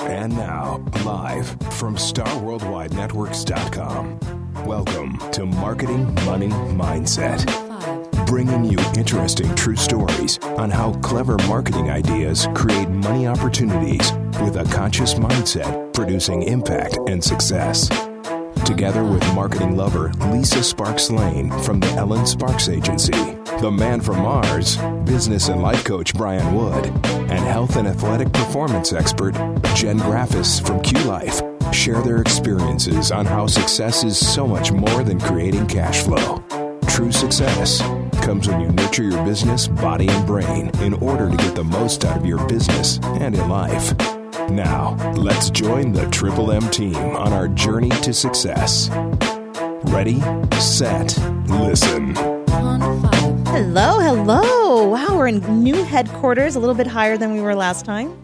And now, live from StarWorldWideNetworks.com. Welcome to Marketing Money Mindset, bringing you interesting true stories on how clever marketing ideas create money opportunities with a conscious mindset, producing impact and success. Together with marketing lover Lisa Sparks Lane from the Ellen Sparks Agency, the man from Mars, business and life coach Brian Wood, and health and athletic performance expert Jen Graffis from Q Life share their experiences on how success is so much more than creating cash flow. True success comes when you nurture your business, body, and brain in order to get the most out of your business and in life. Now, let's join the Triple M team on our journey to success. Ready, set, listen. Hello, hello. Wow, we're in new headquarters, a little bit higher than we were last time.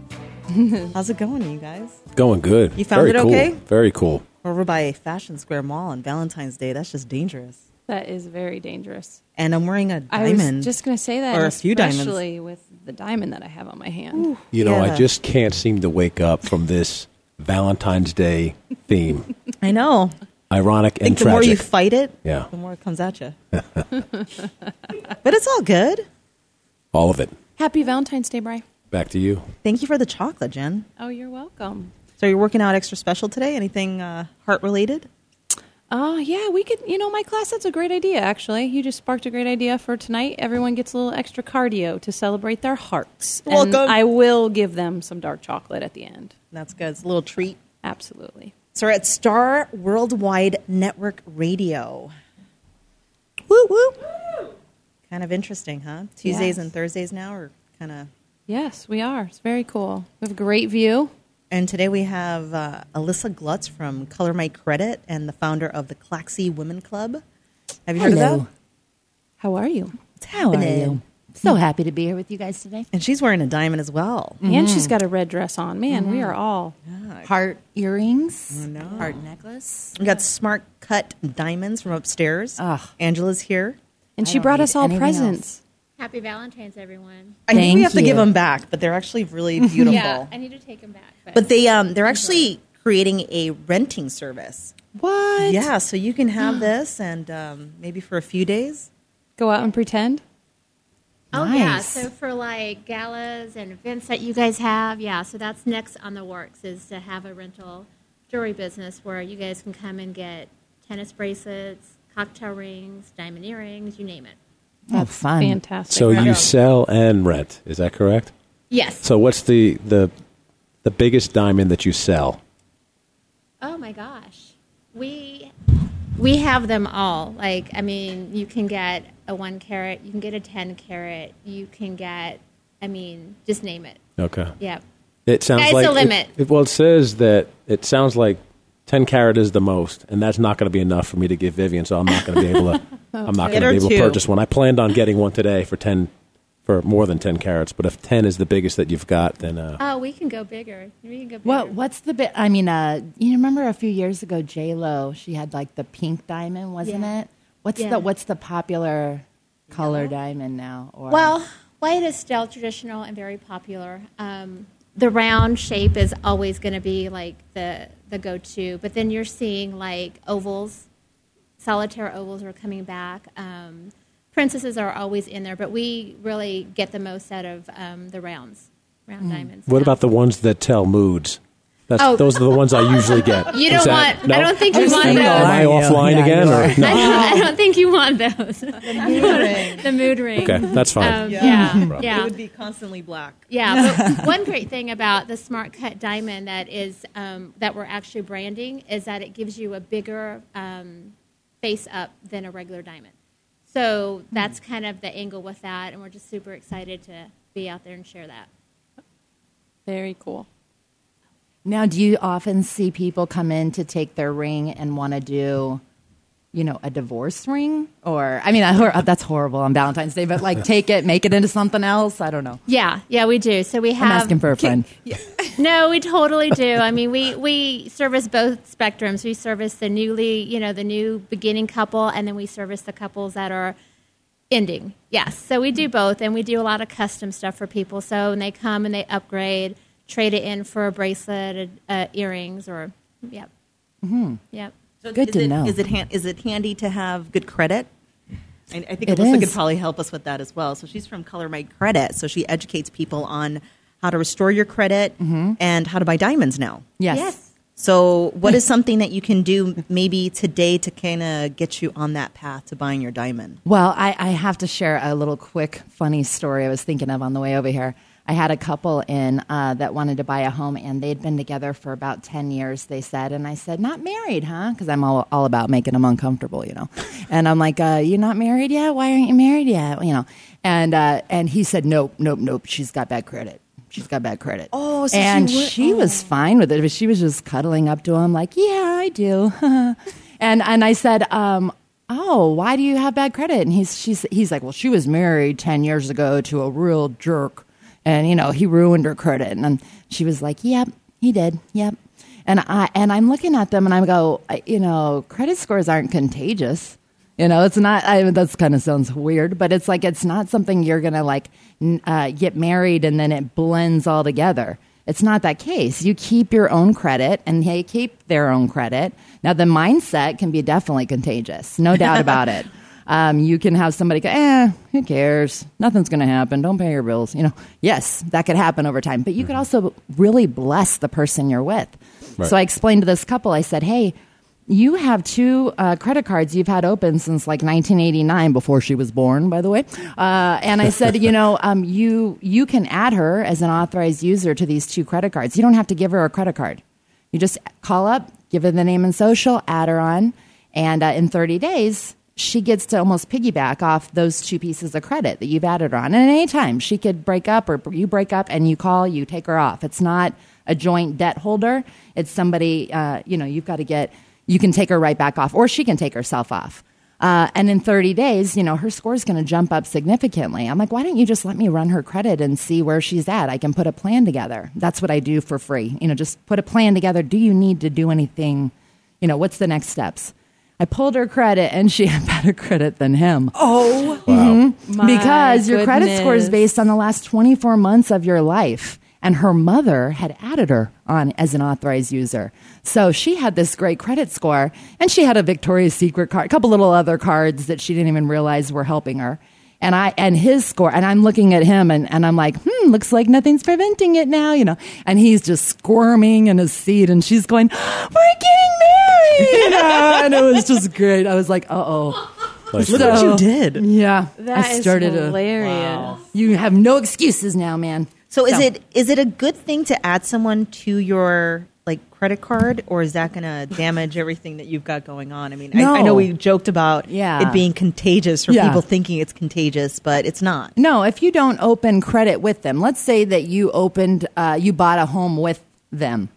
How's it going, you guys? Going good. You found Very it cool. okay? Very cool. We're over by a Fashion Square Mall on Valentine's Day. That's just dangerous. That is very dangerous. And I'm wearing a diamond. I was just going to say that, Or a few diamonds. especially with the diamond that I have on my hand. You know, Yeah. I just can't seem to wake up from this Valentine's Day theme. I know. Ironic I think and the more you fight it, Yeah. the more it comes at you. but it's all good. All of it. Happy Valentine's Day, Bri. Back to you. Thank you for the chocolate, Jen. Oh, you're welcome. So you're working out extra special today? Anything uh, heart related? Uh, yeah, we could, you know, my class, that's a great idea, actually. You just sparked a great idea for tonight. Everyone gets a little extra cardio to celebrate their hearts. And I will give them some dark chocolate at the end. That's good. It's a little treat. Absolutely. So we're at Star Worldwide Network Radio. Woo woo. Kind of interesting, huh? Tuesdays Yes. and Thursdays now are kind of. Yes, we are. It's very cool. We have a great view. And today we have uh, Alyssa Glutz from Color My Credit and the founder of the Claxy Women Club. Have you heard of Hello. that? How are you? What's How are happening? You? So happy to be here with you guys today. And she's wearing a diamond as well. And she's got a red dress on. Man, we are all. Heart earrings, know. heart necklace. We got smart cut diamonds from upstairs. Ugh. Angela's here. And I she don't brought need us all anything presents. Happy Valentine's, everyone. I think we Thank have to give them back, but they're actually really beautiful. Yeah, I need to take them back. But, But they um they're actually creating a renting service. What? Yeah, so you can have this and um, maybe for a few days. Go out and pretend. Oh yeah, so for like galas and events that you guys have, yeah. So that's next on the works is to have a rental jewelry business where you guys can come and get tennis bracelets, cocktail rings, diamond earrings, you name it. Oh, fun. Fantastic. So Yeah. you sell and rent. Is that correct? Yes. So what's the the the biggest diamond that you sell? Oh my gosh, we we have them all. Like I mean, you can get a one carat, you can get a ten carat, you can get. I mean, just name it. Okay. Yeah. It sounds Sky's like the it- limit. It, well, it says that it sounds like ten carat is the most, and that's not going to be enough for me to give Vivian. So I'm not going to be able to. I'm not going to be able two. to purchase one. I planned on getting one today for ten, for more than ten carats. But if ten is the biggest that you've got, then uh, Oh, we can go bigger. We can go bigger. What What's the bit? I mean, uh, you remember a few years ago, J Lo? She had like the pink diamond, wasn't Yeah. it? What's Yeah. the What's the popular color diamond now? Or Well, white is still traditional and very popular. Um, the round shape is always going to be like the the go to, but then you're seeing like ovals, solitaire ovals are coming back. Um, princesses are always in there, but we really get the most out of um, the rounds, round diamonds. what now. about the ones that tell moods? That's, Oh. those are the ones I usually get. You Is don't that- want. no? I don't think you want those. am I Yeah, offline yeah, again? Or, are. I, don't, I don't think you want those. the mood ring. The mood ring. okay, that's fine. Um, yeah, It yeah. would be constantly black. Yeah, but one great thing about the Smart Cut Diamond that is um, that we're actually branding is that it gives you a bigger um, face up than a regular diamond. So that's kind of the angle with that, and we're just super excited to be out there and share that. Very cool. Now, do you often see people come in to take their ring and want to do, you know, a divorce ring? Or I mean, I, that's horrible on Valentine's Day, but like take it, make it into something else. I don't know. Yeah, yeah, we do. So we I'm have. asking for a friend. No, we totally do. I mean, we we service both spectrums. We service the newly, you know, the new beginning couple, and then we service the couples that are ending. Yes. So we do both, and we do a lot of custom stuff for people. So when they come and they upgrade, trade it in for a bracelet, uh, earrings, or yep, mm-hmm. yep. So Good is to it, know. Is it han- is it handy to have good credit? I, I think It Alyssa could probably help us with that as well. So she's from Color My Credit, so she educates people on how to restore your credit and how to buy diamonds now. Yes. Yes. So, what is something that you can do maybe today to kind of get you on that path to buying your diamond? Well, I, I have to share a little quick funny story I was thinking of on the way over here. I had a couple in uh, that wanted to buy a home, and they'd been together for about 10 years, they said. And I said, Not married, huh? Because I'm all, all about making them uncomfortable, you know. And I'm like, uh, You're not married yet? Why aren't you married yet? You know. And, uh, and he said, Nope, nope, nope. She's got bad credit. She's got bad credit. Oh, so she and would- she was fine with it, but she was just cuddling up to him, like, "Yeah, I do." and and I said, um, "Oh, why do you have bad credit?" And he's she's he's like, "Well, she was married ten years ago to a real jerk, and you know he ruined her credit." And she was like, "Yep, he did. Yep." And I and I'm looking at them and I go, you know, credit scores aren't contagious. You know, it's not. I that's kind of sounds weird, but it's like it's not something you're gonna like uh, get married and then it blends all together. It's not that case. You keep your own credit, and they keep their own credit. Now, the mindset can be definitely contagious, no doubt about it. Um, you can have somebody go, eh, who cares? Nothing's going to happen. Don't pay your bills. You know, yes, that could happen over time, but you could also really bless the person you're with. Right. So I explained to this couple, I said, hey, you have two uh, credit cards you've had open since like 1989 before she was born by the way uh, and i said you know um, you you can add her as an authorized user to these two credit cards you don't have to give her a credit card you just call up give her the name and social add her on and uh, in 30 days she gets to almost piggyback off those two pieces of credit that you've added her on and at any time she could break up or you break up and you call you take her off it's not a joint debt holder it's somebody uh, you know you've got to get you can take her right back off, or she can take herself off. Uh, and in 30 days, you know, her score is going to jump up significantly. I'm like, why don't you just let me run her credit and see where she's at? I can put a plan together. That's what I do for free. You know, just put a plan together. Do you need to do anything? You know, what's the next steps? I pulled her credit and she had better credit than him. Oh, Wow. my because your credit score is based on the last 24 months of your life. And her mother had added her on as an authorized user. So she had this great credit score and she had a Victoria's Secret card, a couple little other cards that she didn't even realize were helping her. And I and his score and I'm looking at him and, and I'm like, hmm, looks like nothing's preventing it now, you know. And he's just squirming in his seat and she's going, We're getting married you know? and it was just great. I was like, uh oh. Like, Look So- what you did. Yeah. That I is started a hilarious. you have no excuses now, man. So, is it is it a good thing to add someone to your like credit card, or is that going to damage everything that you've got going on? I mean, I, I know we joked about Yeah. it being contagious or Yeah. people thinking it's contagious, but it's not. No, if you don't open credit with them, let's say that you opened, uh, you bought a home with them,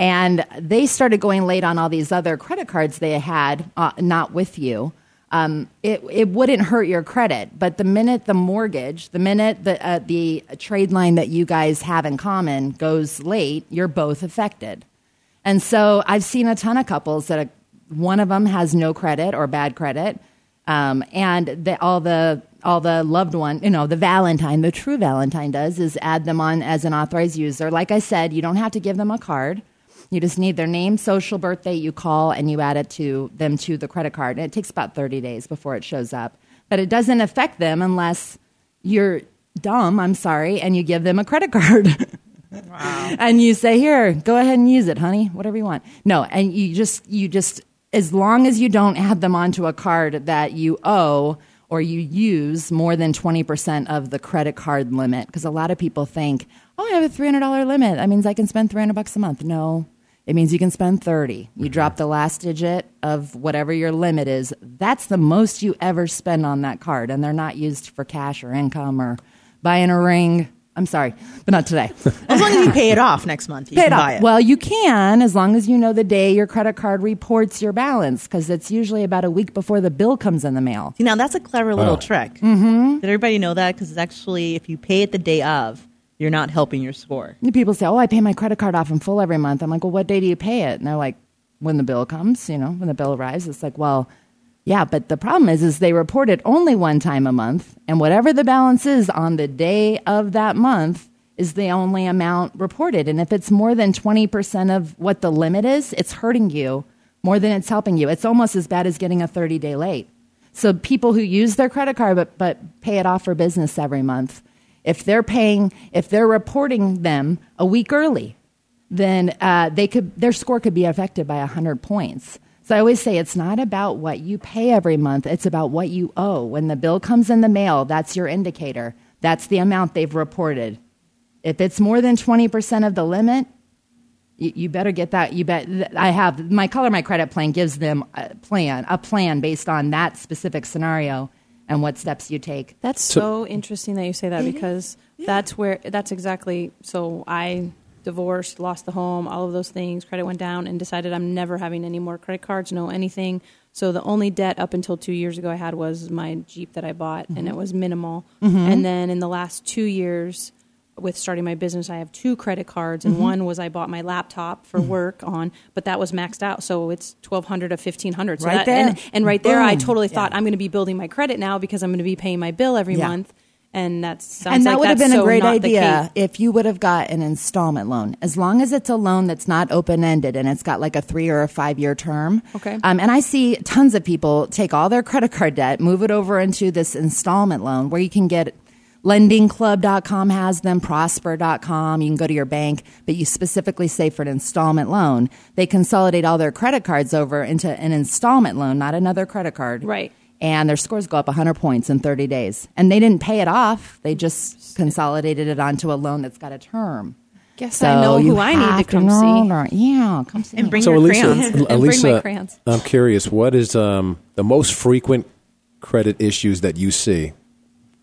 and they started going late on all these other credit cards they had, uh, not with you. Um, it it wouldn't hurt your credit, but the minute the mortgage, the minute the uh, the trade line that you guys have in common goes late, you're both affected. And so I've seen a ton of couples that uh one of them has no credit or bad credit, um, and the, all the all the loved one, you know, the Valentine, the true Valentine does is add them on as an authorized user. Like I said, you don't have to give them a card. You just need their name, social, birthday. You call and you add it to them to the credit card. And it takes about thirty days before it shows up, but it doesn't affect them unless you're dumb. I'm sorry, and you give them a credit card. and you say here go ahead and use it honey whatever you want no and you just you just as long as you don't add them onto a card that you owe or you use more than 20% of the credit card limit because a lot of people think oh i have a $300 limit that means i can spend 300 bucks a month no it means you can spend 30 you drop the last digit of whatever your limit is that's the most you ever spend on that card and they're not used for cash or income or buying a ring i'm sorry but not today As long as you pay it off next month, you Pay can it off. buy it. Well, you can as long as you know the day your credit card reports your balance because it's usually about a week before the bill comes in the mail. See, now that's a clever little Wow. trick. Mm-hmm. Did everybody know that? Because it's actually, if you pay it the day of, you're not helping your score. And People say, "Oh, I pay my credit card off in full every month." I'm like, "Well, what day do you pay it?" And they're like, "When the bill comes, you know, when the bill arrives." It's like, "Well, Yeah, but the problem is, is they report it only one time a month, and whatever the balance is on the day of that month is the only amount reported. And if it's more than 20% of what the limit is, it's hurting you more than it's helping you. It's almost as bad as getting a 30 day late. So people who use their credit card but, but pay it off for business every month, if they're paying, if they're reporting them a week early, then uh, they could, their score could be affected by 100 points. So I always say it's not about what you pay every month, it's about what you owe. When the bill comes in the mail, that's your indicator. That's the amount they've reported. If it's more than 20% of the limit, you, you better get that. You bet. I have my color my credit plan gives them a plan, a plan based on that specific scenario and what steps you take. That's so, interesting that you say that mm-hmm. because that's where that's exactly. So I divorced, lost the home, all of those things. Credit went down, and decided I'm never having any more credit cards, no anything. So the only debt up until two years ago I had was my Jeep that I bought, and mm-hmm. it was minimal. Mm-hmm. And then in the last two years, with starting my business, I have two credit cards, and one was I bought my laptop for work on, but that was maxed out, so it's twelve hundred to fifteen hundred. So Right that, there. And, and right there, I totally thought Yeah. I'm going to be building my credit now because I'm going to be paying my bill every Yeah. month, and that sounds and that like would have that's been a great idea if you would have got an installment loan as long as it's a loan that's not open ended and it's got like a three or a five year term Okay. um, and i see tons of people take all their credit card debt move it over into this installment loan where you can get lendingclub.com has them prosper.com you can go to your bank but you specifically say for an installment loan they consolidate all their credit cards over into an installment loan not another credit card Right. and their scores go up 100 points in 30 days. And they didn't pay it off; they just consolidated it onto a loan that's got a term. Guess I know you who I need to come know see. her. Yeah, come see. And me. bring So your Elisa, crayons. And bring my crayons. I'm curious. What is um, the most frequent credit issues that you see?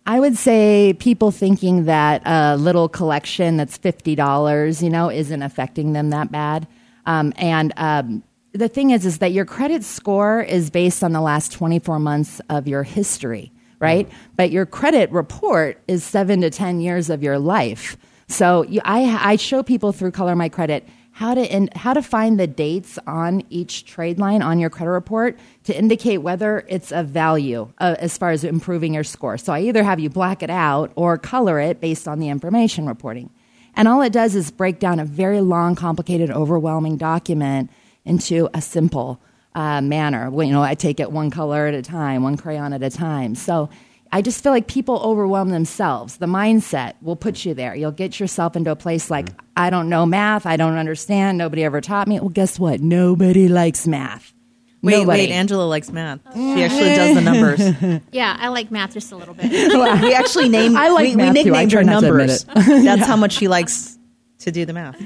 I would say people thinking that a little collection that's fifty dollars, you know, isn't affecting them that bad. Um, and um, the thing is, is that your credit score is based on the last twenty four months of your history, right? But your credit report is seven to ten years of your life. So you, I, I show people through Color My Credit how to in, how to find the dates on each trade line on your credit report to indicate whether it's of value uh, as far as improving your score. So I either have you black it out or color it based on the information reporting. And all it does is break down a very long, complicated, overwhelming document into a simple uh, manner. Well, you know, I take it one color at a time, one crayon at a time. So I just feel like people overwhelm themselves. The mindset will put you there. You'll get yourself into a place like, I don't know math, I don't understand, nobody ever taught me. Well, guess what? Nobody likes math. Wait, Nobody. wait. Angela likes math. She actually does the numbers. Yeah, I like math just a little bit. we actually named. I like we, math we nicknamed her not to admit numbers. it. That's how much she likes to do the math.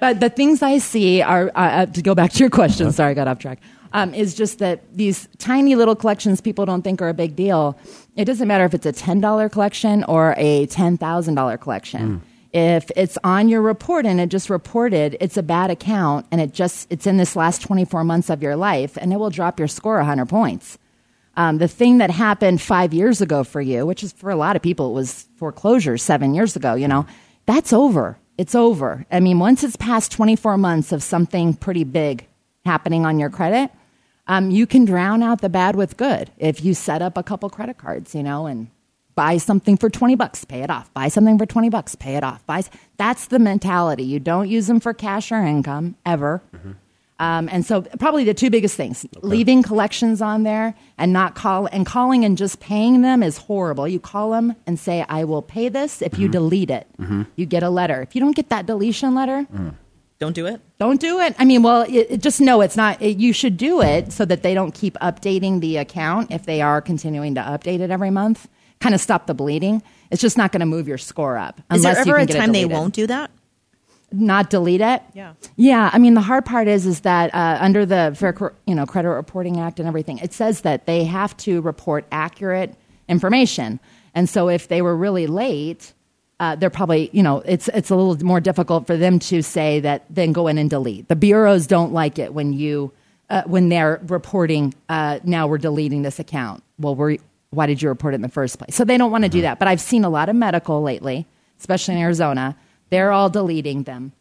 But the things I see are, uh, uh, to go back to your question, sorry, I got off track, um, is just that these tiny little collections people don't think are a big deal. It doesn't matter if it's a $10 collection or a $10,000 collection. If it's on your report and it just reported it's a bad account and it just it's in this last 24 months of your life and it will drop your score 100 points. Um, the thing that happened five years ago for you, which is for a lot of people, it was foreclosure seven years ago, you know, that's over. It's over. I mean, once it's past 24 months of something pretty big happening on your credit, um, you can drown out the bad with good if you set up a couple credit cards, you know, and buy something for 20 bucks, pay it off. Buy something for 20 bucks, pay it off. Buy, that's the mentality. You don't use them for cash or income ever. Um, and so probably the two biggest things, leaving collections on there and not call and calling and just paying them is horrible. You call them and say, I will pay this if you delete it. You get a letter. If you don't get that deletion letter, Don't do it. don't do it. I mean, well, it, it- just know it's not. It, you should do it so that they don't keep updating the account if they are continuing to update it every month. Kind of stop the bleeding. It's just not going to move your score up. Is there unless you ever can a get time they won't do that? not delete it? Yeah. Yeah. I mean, the hard part is is that uh, under the Fair Cor- you know Credit Reporting Act and everything, it says that they have to report accurate information. And so, if they were really late, uh, they're probably you know it's it's a little more difficult for them to say that then go in and delete. The bureaus don't like it when you uh, when they're reporting uh, now we're deleting this account. Well, we're why did you report it in the first place? So they don't want to do that. But I've seen a lot of medical lately, especially in Arizona. They're all deleting them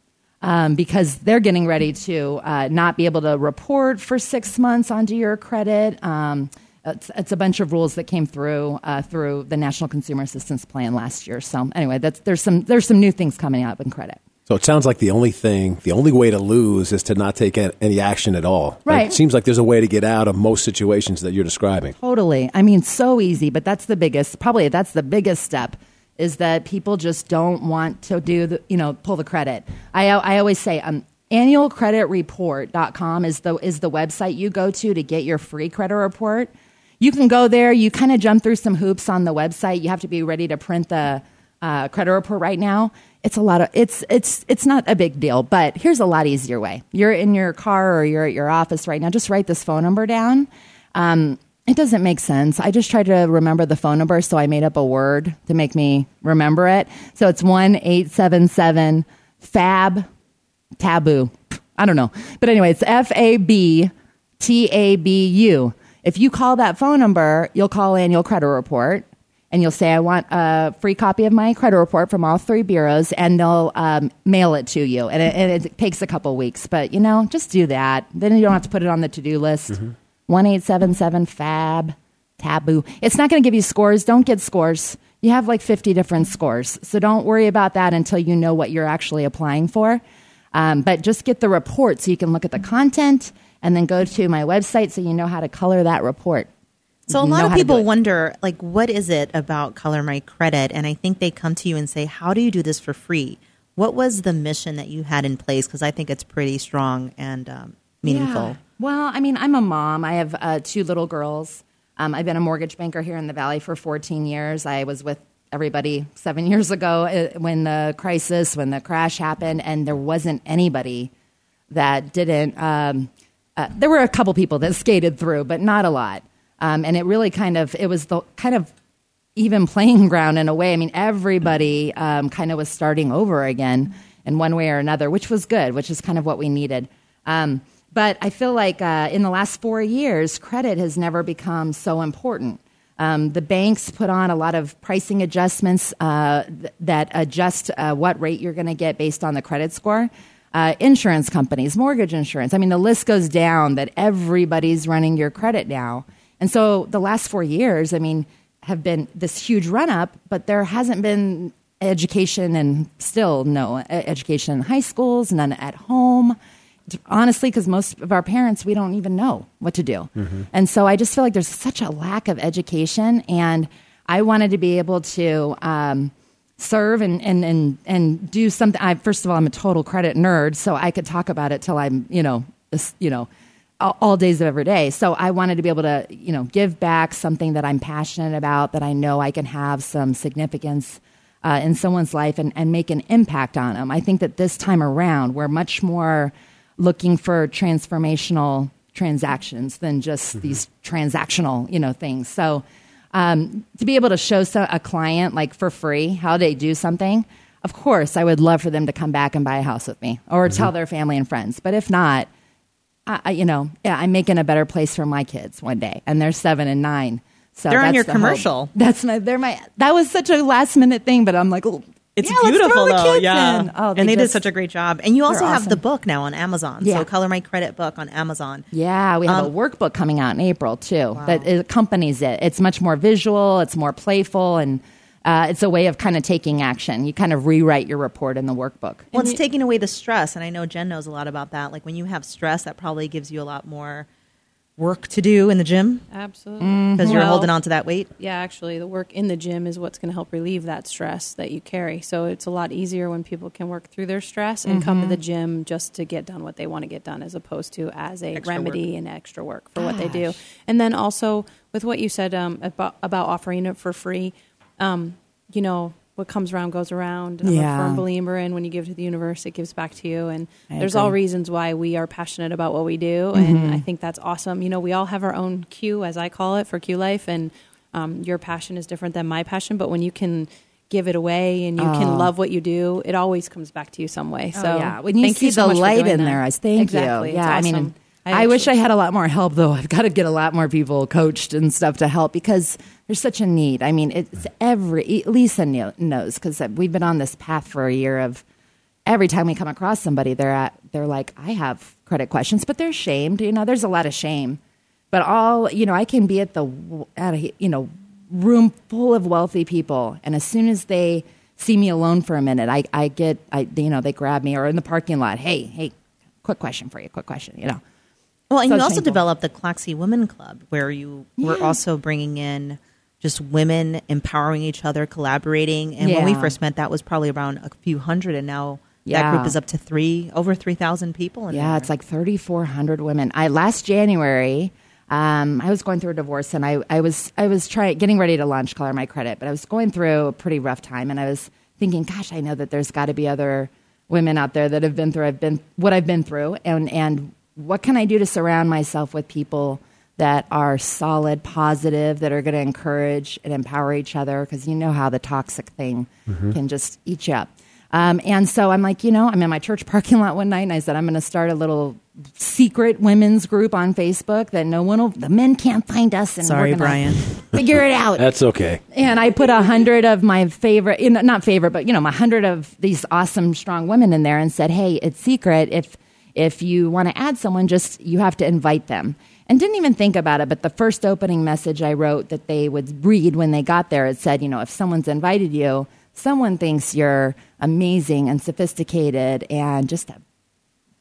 um, because they're getting ready to uh, not be able to report for six months onto your credit. Um, It's, it's a bunch of rules that came through uh, through the National Consumer Assistance Plan last year. So anyway, that's there's some there's some new things coming up in credit. So it sounds like the only thing, the only way to lose is to not take any action at all. Right. It seems like there's a way to get out of most situations that you're describing. Totally. I mean, so easy, but that's the biggest, probably that's the biggest step is that people just don't want to do the, you know, pull the credit. I, I always say, um, annualcreditreport.com is the, is the website you go to to get your free credit report. You can go there. You kind of jump through some hoops on the website. You have to be ready to print the uh, credit report right now. It's a lot of it's it's it's not a big deal, but here's a lot easier way. You're in your car or you're at your office right now. Just write this phone number down. Um, it doesn't make sense. I just tried to remember the phone number, so I made up a word to make me remember it. So it's one eight seven seven fab taboo. I don't know, but anyway, it's F A B T A B U. If you call that phone number, you'll call annual credit report and you'll say, I want a free copy of my credit report from all three bureaus, and they'll um, mail it to you. And it, and it takes a couple weeks, but you know, just do that. Then you don't have to put it on the to do list. Seven seven fab taboo. It's not going to give you scores. Don't get scores. You have like 50 different scores. So don't worry about that until you know what you're actually applying for. Um, but just get the report so you can look at the content and then go to my website so you know how to color that report. So a lot of how to do people wonder, like, what is it about Color My Credit? And I think they come to you and say, "How do you do this for free?" What was the mission that you had in place? Because I think it's pretty strong and um, meaningful. Yeah. Well, I mean, I'm a mom. I have uh, two little girls. Um, I've been a mortgage banker here in the Valley for 14 years. I was with everybody seven years ago uh, when the crisis, when the crash happened, and there wasn't anybody that didn't. Um, uh, there were a couple people that skated through, but not a lot. Um, and it really kind of it was the kind of even playing ground in a way. I mean, everybody um, kind of was starting over again in one way or another, which was good, which is kind of what we needed. Um, but I feel like uh, in the last four years, credit has never become so important. Um, the banks put on a lot of pricing adjustments uh, th- that adjust uh, what rate you're going to get based on the credit score. Uh, insurance companies, mortgage insurance. I mean, the list goes down that everybody's running your credit now. And so the last four years, I mean, have been this huge run up, but there hasn't been education and still no education in high schools, none at home. Honestly, because most of our parents, we don't even know what to do. And so I just feel like there's such a lack of education. And I wanted to be able to um, serve and, and, and, and do something. I, first of all, I'm a total credit nerd, so I could talk about it till I'm, you know, you know, all, all days of every day. So I wanted to be able to, you know, give back something that I'm passionate about, that I know I can have some significance uh, in someone's life and, and make an impact on them. I think that this time around, we're much more looking for transformational transactions than just these transactional, you know, things. So um, to be able to show so, a client like for free how they do something, of course, I would love for them to come back and buy a house with me or tell their family and friends. But if not, I, I- you know, yeah, I'm making a better place for my kids one day, and they're seven and nine. So They're on that's your the hope. commercial. That's my. They're my. That was such a last minute thing, but I'm like, It's yeah, let's throw beautiful the though, kids yeah. in. Oh, and they did such a great job. And you also they're have the book now on Amazon. Yeah. So Color My Credit book on Amazon. Yeah, we have Um, a workbook coming out in April too that accompanies it. It's much more visual, it's more playful, and uh, it's a way of kind of taking action. You kind of rewrite your report in the workbook. Well, it's taking away the stress, and I know Jen knows a lot about that. Like when you have stress, that probably gives you a lot more work to do in the gym Absolutely. because you're Well, holding on to that weight. Yeah, actually, the work in the gym is what's going to help relieve that stress that you carry. So it's a lot easier when people can work through their stress and come to the gym just to get done what they want to get done, as opposed to as a Extra remedy and extra work for what they do. And then also with what you said um, about, about offering it for free, um, you know. What comes around goes around. I'm Yeah. a firm believer in when you give to the universe, it gives back to you. And I there's all reasons why we are passionate about what we do, Mm-hmm. and I think that's awesome. You know, we all have our own Q, as I call it, for Q Life, and um, your passion is different than my passion. But when you can give it away and you can love what you do, it always comes back to you some way. So Oh, yeah, when you thank see so the light in that. there, I thank exactly. you. It's Yeah, I mean, I, wish I had a lot more help though. I've got to get a lot more people coached and stuff to help because there's such a need. I mean, it's every Lisa knows because we've been on this path for a year of every time we come across somebody, they're at they're like, I have credit questions, but they're shamed. You know, there's a lot of shame. but all you know, I can be at the at a you know room full of wealthy people, and as soon as they see me alone for a minute, I I get I you know they grab me or in the parking lot. Hey hey, quick question for you. Quick question. You know. Well, and So you also shameful. developed the Claxy Women Club, where you were Yeah. also bringing in just women empowering each other, collaborating. And when we first met, that was probably around a few hundred, and now that group is up to three, over three thousand people. Yeah, there. it's like 3,400 women. I last January, um, I was going through a divorce, and I, I was I was trying getting ready to launch Color My Credit, but I was going through a pretty rough time, and I was thinking, gosh, I know that there's got to be other women out there that have been through I've been what I've been through, and and what can I do to surround myself with people that are solid, positive, that are going to encourage and empower each other? Because you know how the toxic thing can just eat you up. Um, and so I'm like, you know, I'm in my church parking lot one night and I said, I'm going to start a little secret women's group on Facebook that no one will, the men can't find us. And Sorry, we're Brian. Figure it out. That's okay. And I put a hundred of my favorite, you know, not favorite, but you know, my hundred of these awesome, strong women in there, and said, "Hey, it's secret. If if you want to add someone, just you have to invite them." And didn't even think about it. But the first opening message I wrote that they would read when they got there, it said, "You know, if someone's invited you, someone thinks you're amazing and sophisticated and just a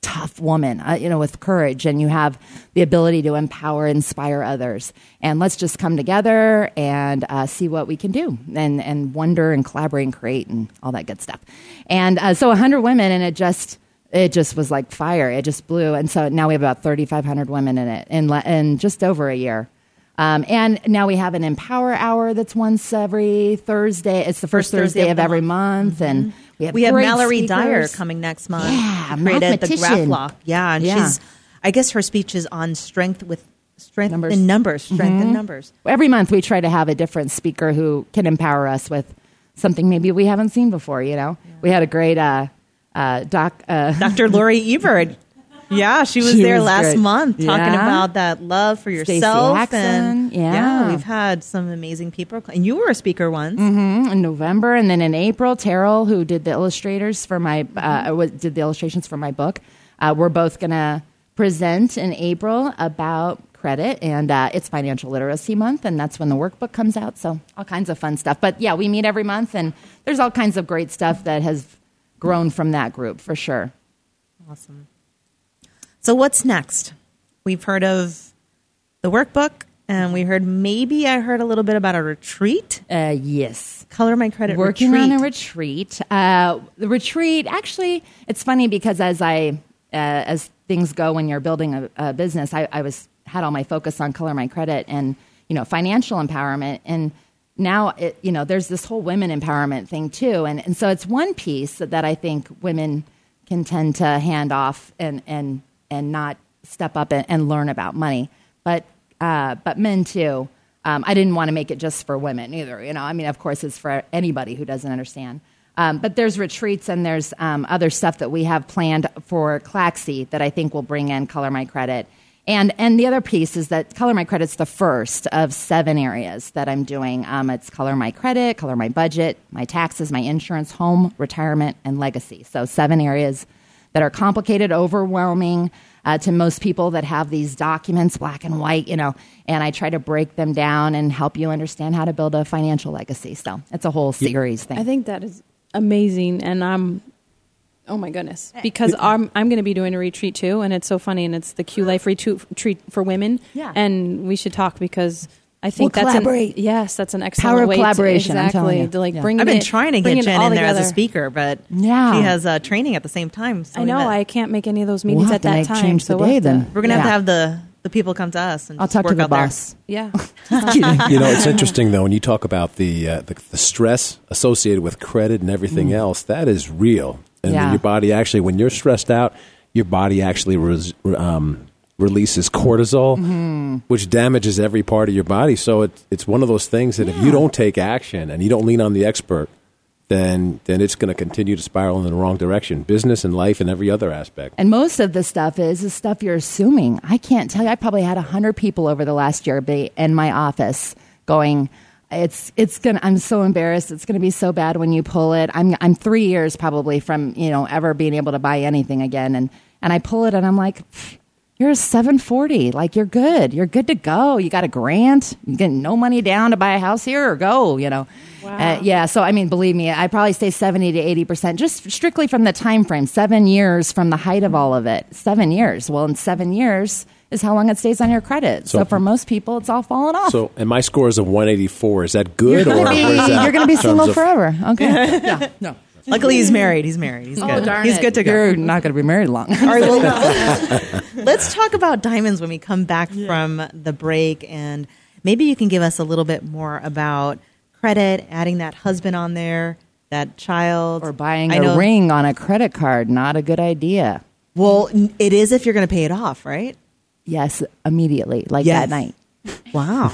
tough woman, uh, you know, with courage, and you have the ability to empower, inspire others. And let's just come together and uh, see what we can do, and and wonder and collaborate and create and all that good stuff. And uh, so, hundred women, and it just it just was like fire. It just blew, and so now we have about thirty five hundred women in it in in just over a year. Um, and now we have an Empower Hour that's once every Thursday. It's the first, Thursday Thursday, of every month, and we have we have Mallory Dyer coming next month. Yeah, created the Graph mathematician. Lock. Yeah, and Yeah. she's. I guess her speech is on strength with strength Numbers. in numbers, strength in numbers. every month we try to have a different speaker who can empower us with something maybe we haven't seen before. You know, we had a great uh, uh, doc. Uh, Dr. Lori Ebert. Yeah, she was She there was last great. month talking Yeah. about that love for yourself. Haxon, and yeah. we've had some amazing people. And you were a speaker once. in November, and then in April, Terrell, who did the illustrators for my uh, did the illustrations for my book, uh, we're both going to present in April about credit, and uh, it's Financial Literacy Month, and that's when the workbook comes out. So all kinds of fun stuff. But yeah, we meet every month, and there's all kinds of great stuff that has grown from that group for sure. Awesome. So what's next? We've heard of the workbook, and we heard maybe I heard a little bit about a retreat. Uh, yes. Color my credit. working retreat. on a retreat. Uh, the retreat, actually, it's funny because as I uh, as things go when you're building a, a business, I, I was had all my focus on color my credit and you know financial empowerment and. Now, it, you know, there's this whole women empowerment thing too, and and so it's one piece that I think women can tend to hand off and and and not step up and, and learn about money, but uh, but men too. Um, I didn't want to make it just for women either. You know, I mean, of course, it's for anybody who doesn't understand. Um, but there's retreats and there's um, other stuff that we have planned for Claxy that I think will bring in Color My Credit. And and the other piece is that Color My Credit's the first of seven areas that I'm doing. Um, it's Color My Credit, Color My Budget, my taxes, my insurance, home, retirement, and legacy. So seven areas that are complicated, overwhelming uh, to most people that have these documents, black and white, you know. And I try to break them down and help you understand how to build a financial legacy. So it's a whole series thing. I think that is amazing, and I'm. Oh my goodness! Because I'm I'm going to be doing a retreat too, and it's so funny, and it's the Q Life retreat retreat for women. Yeah. and we should talk because I think We'll that's collaborate. An, yes, that's an excellent Power of way collaboration, To, I'm exactly you. to like Yeah. bring. I've been it- trying to get Jen all in there as a speaker, but Yeah. she has uh, training at the same time. so I know met. I can't make any of those We'll meetings have at to that make time. change so today we'll have to- then. We're gonna have to have the the people come to us and I'll just talk to the out there. boss. Yeah, you know, it's interesting though when you talk about the uh, the, the stress associated with credit and everything else. That is real, and Yeah. your body actually, when you're stressed out, your body actually res, um, releases cortisol, which damages every part of your body. So it's it's one of those things that if you don't take action and you don't lean on the expert, then then it's going to continue to spiral in the wrong direction, business and life and every other aspect. And most of the stuff is the stuff you're assuming. I can't tell you. I probably had hundred people over the last year be in my office going, "It's it's gonna. I'm so embarrassed. It's gonna be so bad when you pull it. I'm I'm three years probably from you know ever being able to buy anything again, and and I pull it and I'm like." You're a 740. Like you're good. You're good to go. You got a grant. You get no money down to buy a house here or go, you know. Uh, yeah, so I mean, believe me, I probably say 70 to 80%, just strictly from the time frame, seven years from the height of all of it. Seven years. Well, in seven years is how long it stays on your credit. So, So- for most people, it's all falling off. So, and my score is a 184. Is that good, or not? you're or going or is that to be single of- forever. Okay. yeah. No. Luckily, he's married. He's married. He's oh, good. he's good to go. You're not going to be married long. All right, well, let's talk about diamonds when we come back from the break, and maybe you can give us a little bit more about credit, adding that husband on there, that child, or buying I a know- ring on a credit card, not a good idea. Well, it is if you're going to pay it off, right? Yes, immediately, like Yes. that night. Wow,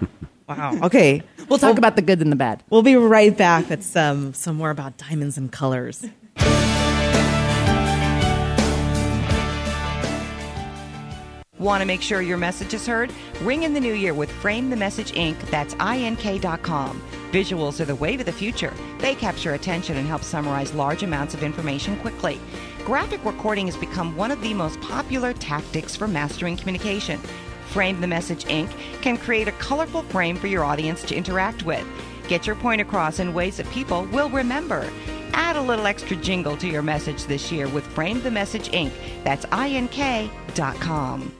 wow. Okay, We'll talk about the good and the bad. we'll be right back with some some more about diamonds and colors. Want to make sure your message is heard? Ring in the new year with Frame the Message Inc. That's ink.com. Visuals are the wave of the future. They capture attention and help summarize large amounts of information quickly. Graphic recording has become one of the most popular tactics for mastering communication. Frame the Message Inc. can create a colorful frame for your audience to interact with. Get your point across in ways that people will remember. Add a little extra jingle to your message this year with Frame the Message Inc. That's ink.com.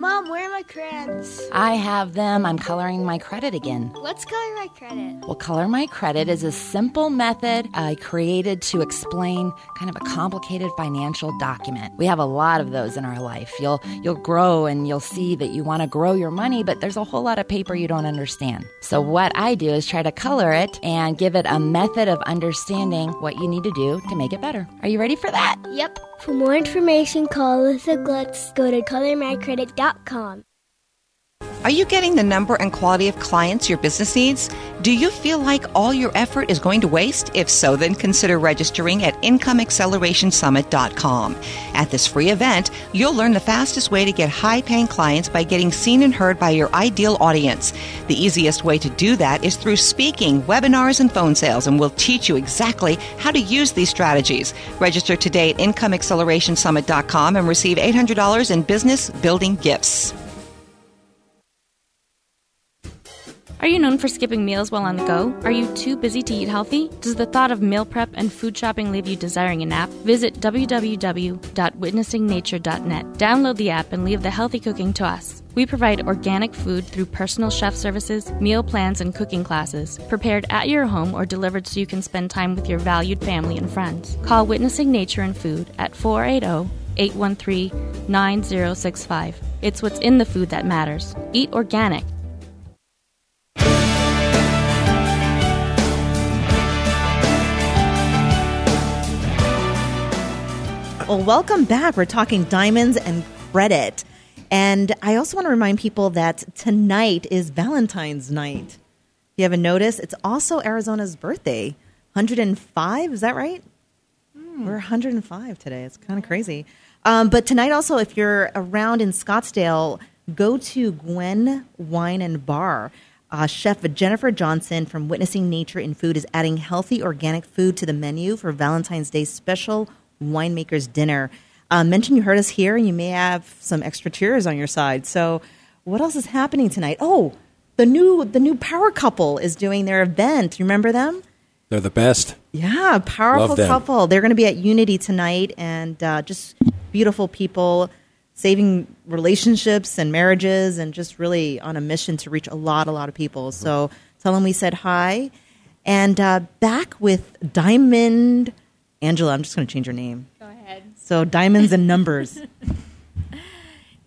Mom, where are my crayons? I have them. I'm coloring my credit again. Let's color my credit. Well, Color My Credit is a simple method I created to explain kind of a complicated financial document. We have a lot of those in our life. You'll you'll grow and you'll see that you want to grow your money, but there's a whole lot of paper you don't understand. So what I do is try to color it and give it a method of understanding what you need to do to make it better. Are you ready for that? Yep. For more information, call Alyssa Glutz. Go to colormycredit.com. Are you getting the number and quality of clients your business needs? Do you feel like all your effort is going to waste? If so, then consider registering at IncomeAccelerationSummit.com. At this free event, you'll learn the fastest way to get high paying clients by getting seen and heard by your ideal audience. The easiest way to do that is through speaking, webinars, and phone sales, and we'll teach you exactly how to use these strategies. Register today at IncomeAccelerationSummit.com and receive $800 in business building gifts. Are you known for skipping meals while on the go? Are you too busy to eat healthy? Does the thought of meal prep and food shopping leave you desiring a nap? Visit www.witnessingnature.net. Download the app and leave the healthy cooking to us. We provide organic food through personal chef services, meal plans, and cooking classes, prepared at your home or delivered so you can spend time with your valued family and friends. Call Witnessing Nature and Food at 480 813 9065. It's what's in the food that matters. Eat organic. Well, welcome back. We're talking diamonds and credit. And I also want to remind people that tonight is Valentine's night. If you haven't noticed, it's also Arizona's birthday. 105, is that right? We're 105 today. It's kind of crazy. Um, but tonight, also, if you're around in Scottsdale, go to Gwen Wine and Bar. Uh, Chef Jennifer Johnson from Witnessing Nature in Food is adding healthy organic food to the menu for Valentine's Day special winemakers dinner. Uh, mention you heard us here, and you may have some extra cheers on your side. So, what else is happening tonight? Oh, the new the new Power Couple is doing their event. You remember them? They're the best. Yeah, powerful couple. They're going to be at Unity tonight, and uh, just beautiful people, saving relationships and marriages, and just really on a mission to reach a lot, a lot of people. So tell them we said hi, and uh, back with Diamond Angela. I'm just going to change your name. Go ahead. So diamonds and numbers.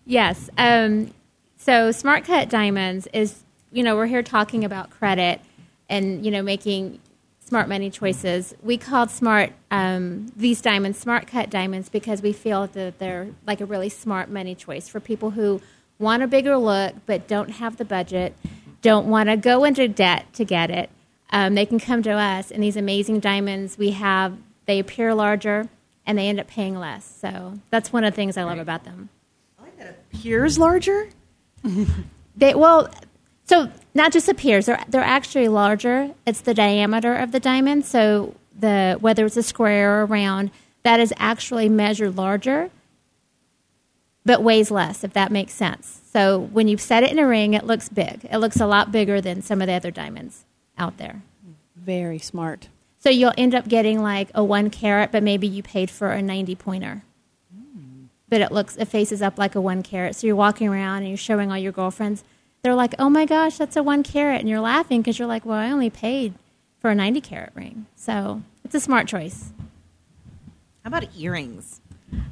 Yes. Um, so Smart Cut Diamonds is, you know, we're here talking about credit and, you know, making smart money choices. We called smart um, these diamonds smart cut diamonds because we feel that they're like a really smart money choice for people who want a bigger look but don't have the budget, don't want to go into debt to get it. Um, they can come to us, and these amazing diamonds we have, they appear larger and they end up paying less. So that's one of the things I love about them. I like that appears larger. They well, so not just appears; they're they're actually larger. It's the diameter of the diamond. So the whether it's a square or a round, that is actually measured larger. but weighs less, if that makes sense. So when you set it in a ring, it looks big. It looks a lot bigger than some of the other diamonds out there. Very smart. So you'll end up getting like a one carat, but maybe you paid for a 90 pointer. But it looks, it faces up like a one carat. So you're walking around and you're showing all your girlfriends. They're like, oh my gosh, that's a one carat. And you're laughing because you're like, well, I only paid for a 90 carat ring. So it's a smart choice. How about earrings?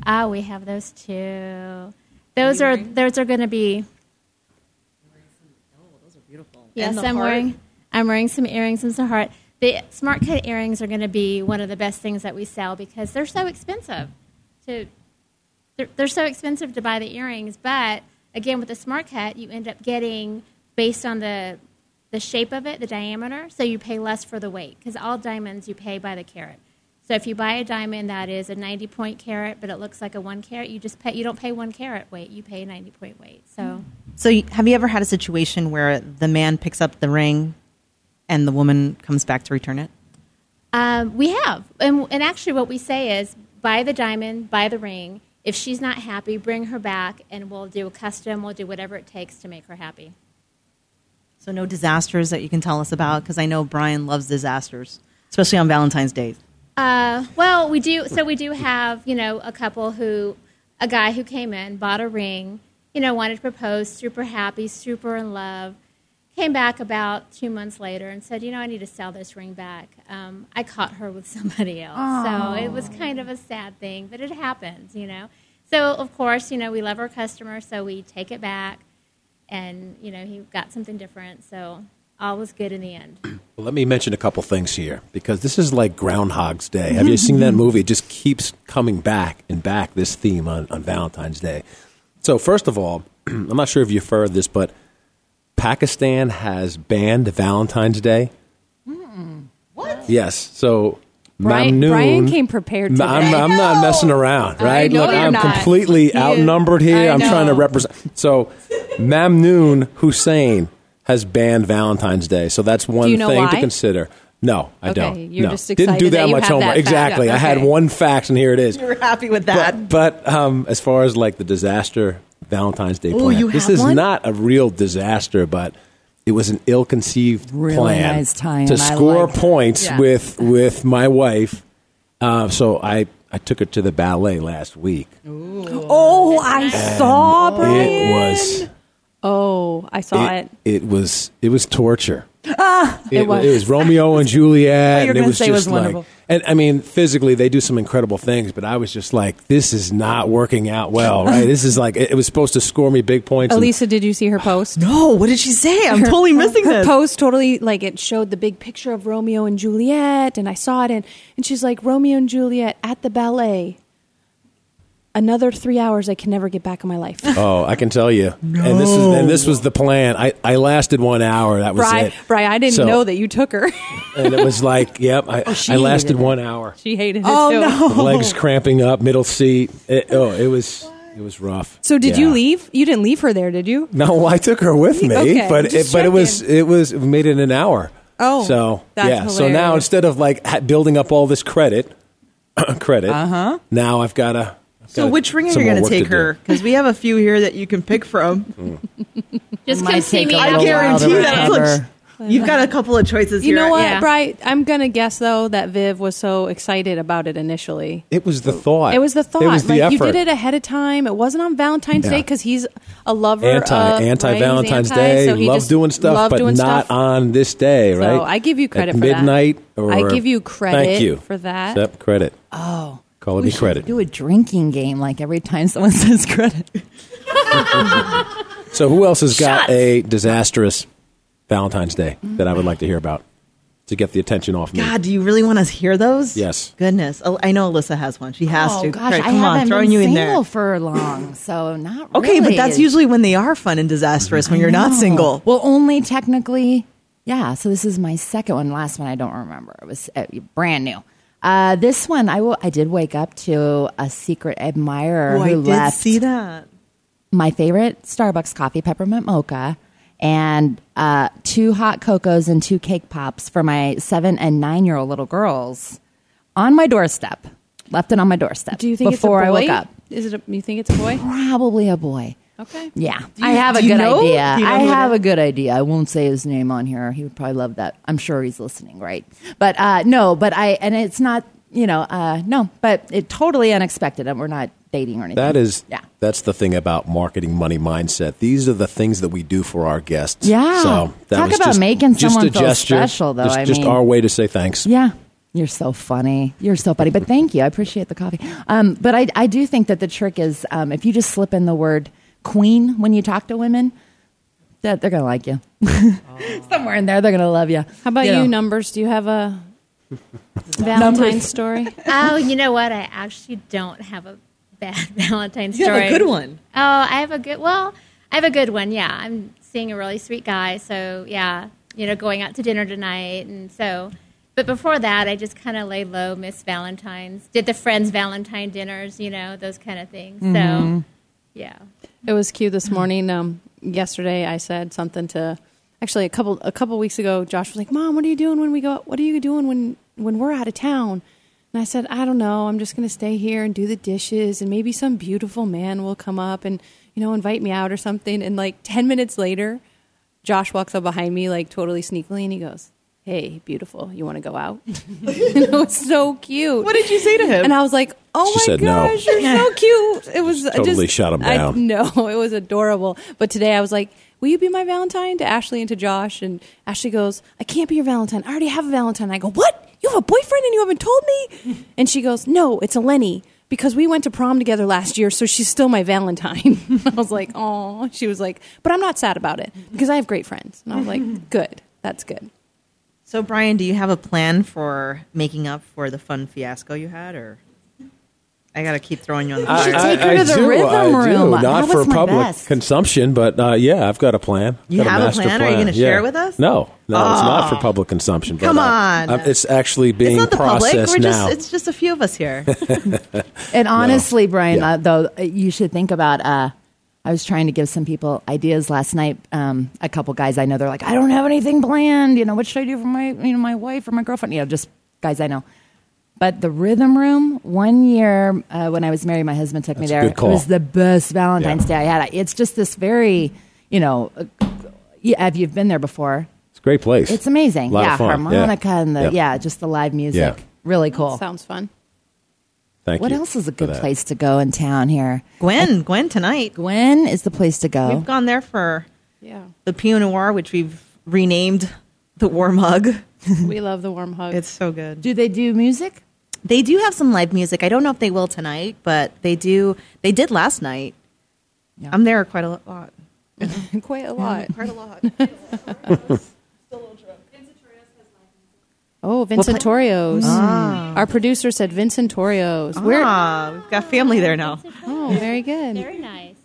Ah, we have those too. Those are those are going to be. Yes, And the I'm heart? wearing. I'm wearing some earrings and some heart. The smart cut earrings are going to be one of the best things that we sell because they're so expensive. To they're, they're so expensive to buy the earrings, but again, with the smart cut, you end up getting based on the the shape of it, the diameter, so you pay less for the weight because all diamonds you pay by the carat. So if you buy a diamond that is a 90 point carat, but it looks like a one carat, you just pay. You don't pay one carat weight. You pay a 90 point weight. So So, have you ever had a situation where the man picks up the ring and the woman comes back to return it? um, we have, and, and actually, what we say is buy the diamond, buy the ring. If she's not happy, bring her back, and we'll do a custom. We'll do whatever it takes to make her happy. So, no disasters that you can tell us about? Because I know Brian loves disasters, especially on Valentine's Day. Uh, well, we do. So we do have, you know, a couple who, a guy who came in, bought a ring, you know, wanted to propose, super happy, super in love, came back about two months later and said, you know, I need to sell this ring back. Um, I caught her with somebody else, so it was kind of a sad thing, but it happens, you know. So of course, you know, we love our customer, so we take it back, and you know, he got something different, so all was good in the end. Well, let me mention a couple things here because this is like Groundhog's Day. Have you seen that movie? It just keeps coming back and back, this theme on, on Valentine's Day. So, first of all, I'm not sure if you've heard this, but Pakistan has banned Valentine's Day. What? Yes. So, Brian- Mamnoon- Brian came prepared today. I'm, I'm not messing around, I right? know Look, you're I'm not. completely You- outnumbered here. I I'm trying to represent. So, Mamnoon Hussain has banned Valentine's Day. So that's one you know thing to consider. No, I Okay, don't. you're no. just Didn't do that, that much homework. that fact. exactly. I had one fact, and here it is. You were happy with that. But, but um, as far as like the disaster Valentine's Day Ooh, plan, you this have is one? not a real disaster, but it was an ill-conceived Really plan nice tie-in. to score like points Yeah. with with my wife. Uh, so I I took her to the ballet last week. Oh, I saw Brian. It was Oh, I saw it. it, was it was torture. Ah, it was. It was Romeo and Juliet. and it was say it was just like, wonderful. and I mean, physically they do some incredible things, but I was just like, this is not working out well, right? this is like it, it was supposed to score me big points. and- Elisa, did you see her post? No, what did she say? I'm Her- totally missing her this. post totally like it showed the big picture of Romeo and Juliet, and I saw it, and and she's like Romeo and Juliet at the ballet. Another three hours I can never get back in my life. Oh, I can tell you. And this is and this was the plan. I, I lasted one hour. That was Bri, it. Bri, I didn't So- know that you took her. And it was like, yep. I, she I lasted one hour. she hated it Oh, too. no. Legs cramping up, middle seat. It, oh, it was it was rough. So did Yeah. you leave? You didn't leave her there, did you? No, I took her with me, Okay, but it, but it was checking. it was it made it an hour. Oh, so that's yeah. So now instead of like building up all this credit, credit, uh-huh. now I've got to. So, which ring are you going to take her? Because we have a few here that you can pick from. Just Might come see me. a I little after. while to guarantee that. Look, you've got a couple of choices You here. know what, Yeah. Bri? I'm gonna guess though that Viv was so excited about it initially. It was the thought. It was the thought. It was the like effort. you did it ahead of time. It wasn't on Valentine's Yeah. Day because he's a lover. anti of, anti Valentine's anti, Day. so he love doing stuff, but doing not stuff. on this day, right? So right? I give you credit At for that. midnight. Or I give you credit Thank you for that. Yep, credit. Oh, Call we me credit. do a drinking game like every time someone says credit. So who else has got a disastrous Valentine's Day that I would like to hear about to get the attention off me? God, do you really want to hear those? Yes. Goodness. Oh, I know Alyssa has one. She has oh to. gosh, Right, I come on, haven't throwing been you in single there. for long, so not really. Okay, but that's usually when they are fun and disastrous, when you're not No. single. Well, only technically, yeah. So this is my second one. Last one I don't remember. It was uh, brand new. Uh, this one I will- I did wake up to a secret admirer Oh, I who did left see that. my favorite Starbucks coffee peppermint mocha and uh, two hot cocos and two cake pops for my seven and nine year old little girls on my doorstep. Left it on my doorstep. Do you think it's a before I boy? woke up? Is it? A, you think it's a boy? Probably a boy. Okay. Yeah, you- I have a good know? idea. You know I who it have a good idea. I won't say his name on here. He would probably love that. I'm sure he's listening, right? But uh, no, but I and it's not. You know, uh, no, but it totally unexpected, and we're not dating or anything. That is, yeah. That's the thing about marketing money mindset. These are the things that we do for our guests. Yeah. So that Talk was about just, making just someone a feel gesture, special, though, Just, I just mean- our way to say thanks. Yeah. You're so funny. You're so funny. But thank you. I appreciate the coffee. Um, but I, I do think that the trick is um, if you just slip in the word queen when you talk to women, that they're going to like you. Somewhere in there, they're going to love you. How about you, know. numbers? Do you have a Valentine's story? oh, you know what? I actually don't have a bad Valentine's You have a good one. Oh, I have a good. Well, I have a good one. Yeah, I'm seeing a really sweet guy. So yeah, you know, going out to dinner tonight, and so. But before that, I just kind of lay low, Miss Valentine's, did the friends' Valentine dinners, you know, those kind of things. So, mm-hmm. yeah. It was cute this morning. Um, yesterday, I said something to actually a couple a couple weeks ago. Josh was like, "Mom, what are you doing when we go? What are you doing when when we're out of town?" And I said, "I don't know. I'm just going to stay here and do the dishes, and maybe some beautiful man will come up and you know invite me out or something." And like ten minutes later, Josh walks up behind me like totally sneakily, and he goes. Hey, beautiful! You want to go out? and it was so cute. What did you say to him? And I was like, "Oh She my said no. gosh, you're so cute!" It was Totally just, shut him I- down. no, it was adorable. But today I was like, "Will you be my Valentine?" to Ashley and to Josh, and Ashley goes, "I can't be your Valentine. I already have a Valentine." I go, "What? You have a boyfriend and you haven't told me?" And she goes, "No, it's a Lenny." Because we went to prom together last year, so she's still my Valentine. I was like, "Oh," she was like, "But I'm not sad about it because I have great friends." And I was like, "Good, that's good." So, Brian, do you have a plan for making up for the fun fiasco you had, or I got to keep throwing you on the You should take her to the do, rhythm I do. Not for public best. consumption, but uh, yeah, I've got a plan. You Got have a master plan? Are you gonna Yeah. share it with us? No, no, it's not for Oh. public consumption. but, Come on. uh, it's actually being it's not the public. processed We're now. just it's just a few of us here. And honestly, Brian, Yeah. uh, though, uh, you should think about. Uh, I was trying to give some people ideas last night. Um, a couple guys I know, they're like, "I don't have anything planned. You know, what should I do for my, you know, my wife or my girlfriend? You know, just guys I know." But the rhythm room, one year uh, when I was married, my husband took me That's a there. good call. It was the best Valentine's Yeah. Day I had. It's just this very, you know, uh, yeah, if you've been there before, it's a great place. it's amazing. A lot yeah, of fun. harmonica and the Yeah. yeah, just the live music, Yeah. really cool. Sounds fun. Thank What you else is a good that. place to go in town here? Gwen, Gwen tonight. Gwen is the place to go. We've gone there for Yeah, the Pinot Noir, which we've renamed the Warm Hug. we love the warm hug. It's so good. Do they do music? They do have some live music. I don't know if they will tonight, but they do. They did last night. Yeah. I'm there quite a lot. quite a lot. Quite a lot. Oh, Vincent Torios. Our producer said Vincent Torios. Where? ah, we've got family there now. Oh, very good. Very nice.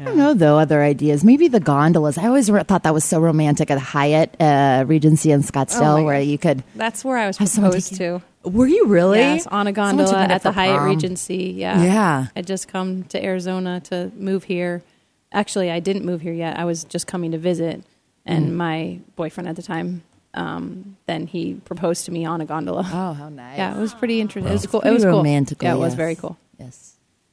I don't know though. Other ideas? Maybe the gondolas. I always re- thought that was so romantic at Hyatt uh, Regency in Scottsdale, my where you could. That's where I was Have someone proposed to. Were you really? Yes, on a gondola took me there at the Hyatt prom. Regency. Yeah. Yeah. I'd just come to Arizona to move here. Actually, I didn't move here yet. I was just coming to visit. And Mm. my boyfriend at the time, um, then he proposed to me on a gondola. Oh, how nice. Yeah, it was pretty interesting. It was cool. It was cool. romantical, Yeah, it was very cool. Yes.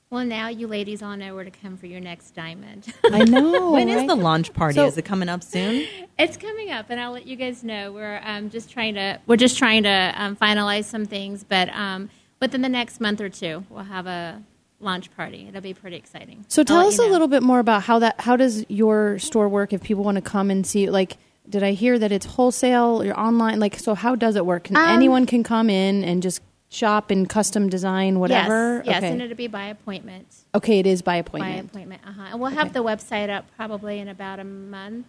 Well, now you ladies all know where to come for your next diamond. I know. When is the launch party? So- is it coming up soon? it's coming up, and I'll let you guys know. We're um, just trying to we're just trying to um, finalize some things, but um, within the next month or two, we'll have a launch party. It'll be pretty exciting. So I'll tell us you a little bit more about how that how does your store work if people want to come and see like did I hear that it's wholesale or online like so how does it work? Can Um, anyone can come in and just shop and custom design whatever? Yes, yes, okay. and it'll be by appointment. okay, it is by appointment. By appointment. uh huh. And we'll have the website up probably in about a month.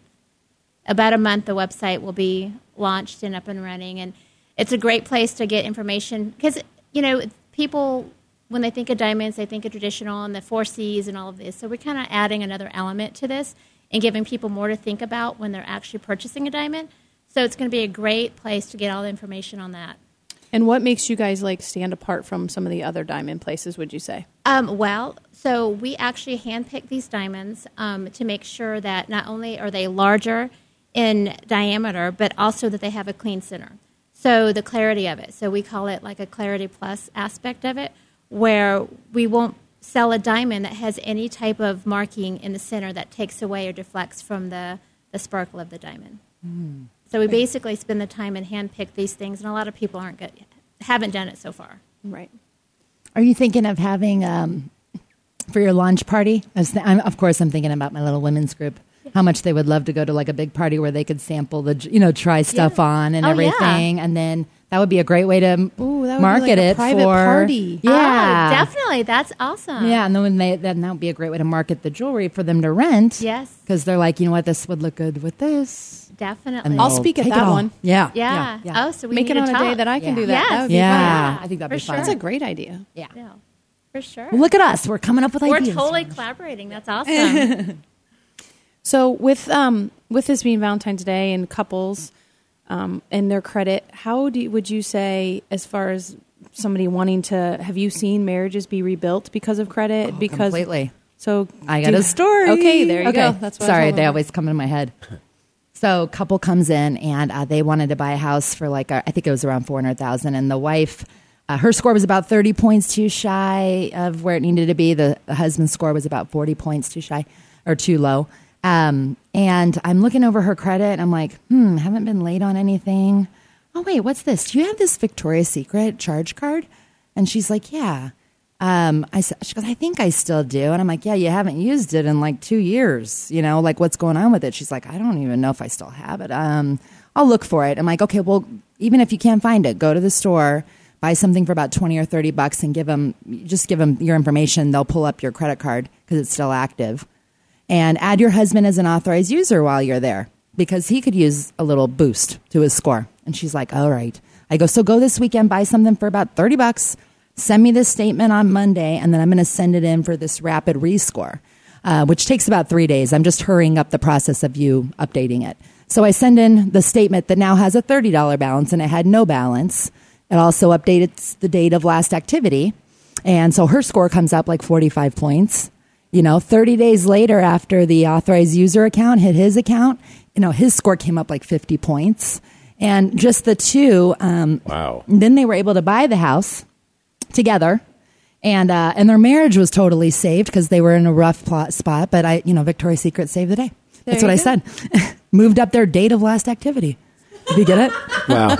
About a month, the website will be launched and up and running, and it's a great place to get information because you know people when they think of diamonds, they think of traditional and the four C's and all of this. So we're kind of adding another element to this and giving people more to think about when they're actually purchasing a diamond. So it's going to be a great place to get all the information on that. And what makes you guys like stand apart from some of the other diamond places, would you say? Um, well, so we actually handpick these diamonds um, to make sure that not only are they larger in diameter, but also that they have a clean center. So the clarity of it. So we call it like a clarity plus aspect of it, where we won't sell a diamond that has any type of marking in the center that takes away or deflects from the, the sparkle of the diamond. So we basically spend the time and handpick these things, and a lot of people aren't good, haven't done it so far. Right. Are you thinking of having um, for your launch party? I was th- I'm, of course, I'm thinking about my little women's group. How much they would love to go to like a big party where they could sample the, you know, try stuff Yeah. on and Oh, everything, and then that would be a great way to Ooh, that would be market like a it private for party. Yeah, Oh, definitely. That's awesome. Yeah, and then when they then that would be a great way to market the jewelry for them to rent. Yes. because they're like, you know what, this would look good with this. Definitely. And I'll speak at that one. Yeah, yeah. yeah. Oh, so we Make need it on to a day that I can Yeah. do that. Yes. That would be Yeah. I think that'd For be sure. fun. That's a great idea. yeah. Yeah, for sure. Well, look at us, we're coming up with ideas. We're ideas. totally collaborating. That's awesome. So with um with this being Valentine's Day and couples um and their credit, how do would you say as far as somebody wanting to have you seen marriages be rebuilt because of credit? because Oh, completely. So I got a story. Okay, there you okay. go. That's what I was sorry. They always come in my head. So, couple comes in and uh, they wanted to buy a house for like uh, I think it was around four hundred thousand, and the wife, uh, her score was about thirty points too shy of where it needed to be. The, the husband's score was about forty points too shy or too low. Um, and I'm looking over her credit, and I'm like, hmm, haven't been late on anything. Oh wait, what's this? Do you have this Victoria's Secret charge card? And she's like, yeah. Um, I said, she goes, I think I still do. And I'm like, yeah, you haven't used it in like two years. You know, like what's going on with it? She's like, I don't even know if I still have it. Um, I'll look for it. I'm like, okay, well, even if you can't find it, go to the store, buy something for about 20 or 30 bucks and give them, just give them your information. They'll pull up your credit card because it's still active and add your husband as an authorized user while you're there because he could use a little boost to his score. And she's like, all right. I go, so go this weekend, buy something for about 30 bucks, send me this statement on Monday, and then I'm going to send it in for this rapid rescore, uh, which takes about three days. I'm just hurrying up the process of you updating it. So I send in the statement that now has a $30 balance and it had no balance. It also updates the date of last activity. And so her score comes up like 45 points. You know, 30 days later, after the authorized user account hit his account, you know, his score came up like 50 points. And just the two, um, Wow. then they were able to buy the house together. And, uh, and their marriage was totally saved because they were in a rough plot spot. But I, you know, Victoria's Secret saved the day. There That's what you I said. Moved up their date of last activity. Did you get it? Wow.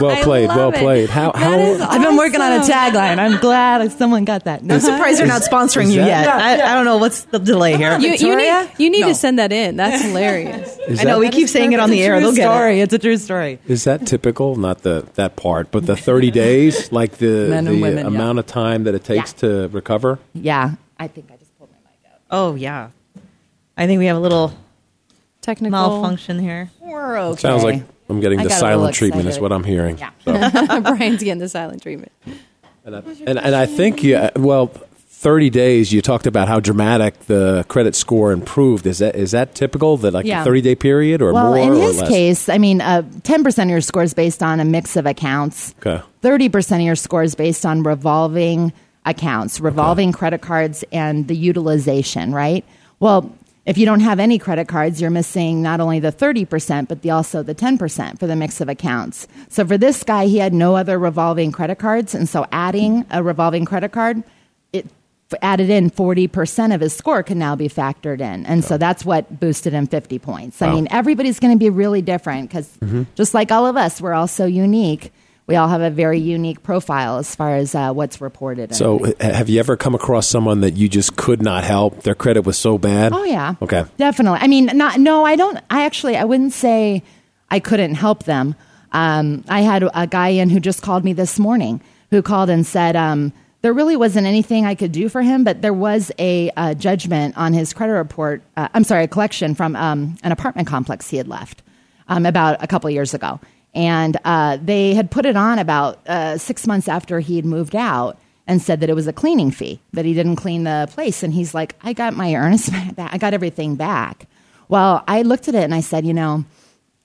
Well played. Well it. played. How how I've been working on a tagline. I'm glad someone got that. I'm surprised they're not sponsoring you that- yet. I, I don't know what's the delay here. You, you need, you need No. to send that in. That's hilarious. is I know we keep saying it on the air. They'll get it. It's a true story. is that typical? Not the that part, but the thirty days, like the Men and the women, uh, yeah. amount of time that it takes Yeah. to recover. Yeah, I think I just pulled my mic out. Oh yeah, I think we have a little Technical malfunction here. We're okay. Sounds like I'm getting I the got a little silent treatment. Is what I'm hearing. Yeah. So, Brian's getting the silent treatment. and, I, and and I think yeah. Well, thirty days. You talked about how dramatic the credit score improved. Is that is that typical? That like Yeah. a thirty day period or well, more in or his case, I mean, uh, 10% of your score is based on a mix of accounts. Okay. 30% of your score is based on revolving accounts, revolving credit cards, and the utilization, right? Well, if you don't have any credit cards, you're missing not only the 30%, but the, also the 10% for the mix of accounts. So for this guy, he had no other revolving credit cards. And so adding a revolving credit card, it added in 40% of his score can now be factored in. And so that's what boosted him 50 points. I mean, everybody's going to be really different because mm-hmm. just like all of us, we're all so unique. We all have a very unique profile as far as uh, what's reported. So, have you ever come across someone that you just could not help? Their credit was so bad. Oh yeah. Okay. Definitely. I mean, not no. I don't. I actually. I wouldn't say I couldn't help them. Um, I had a guy in who just called me this morning who called and said um, there really wasn't anything I could do for him, but there was a, uh judgment on his credit report. Uh, I'm sorry, a collection from um, an apartment complex he had left um, about a couple years ago, and uh, they had put it on about uh, six months after he had moved out and said that it was a cleaning fee that he didn't clean the place. And he's like i got my earnest back. I got everything back. Well i looked at it and i said you know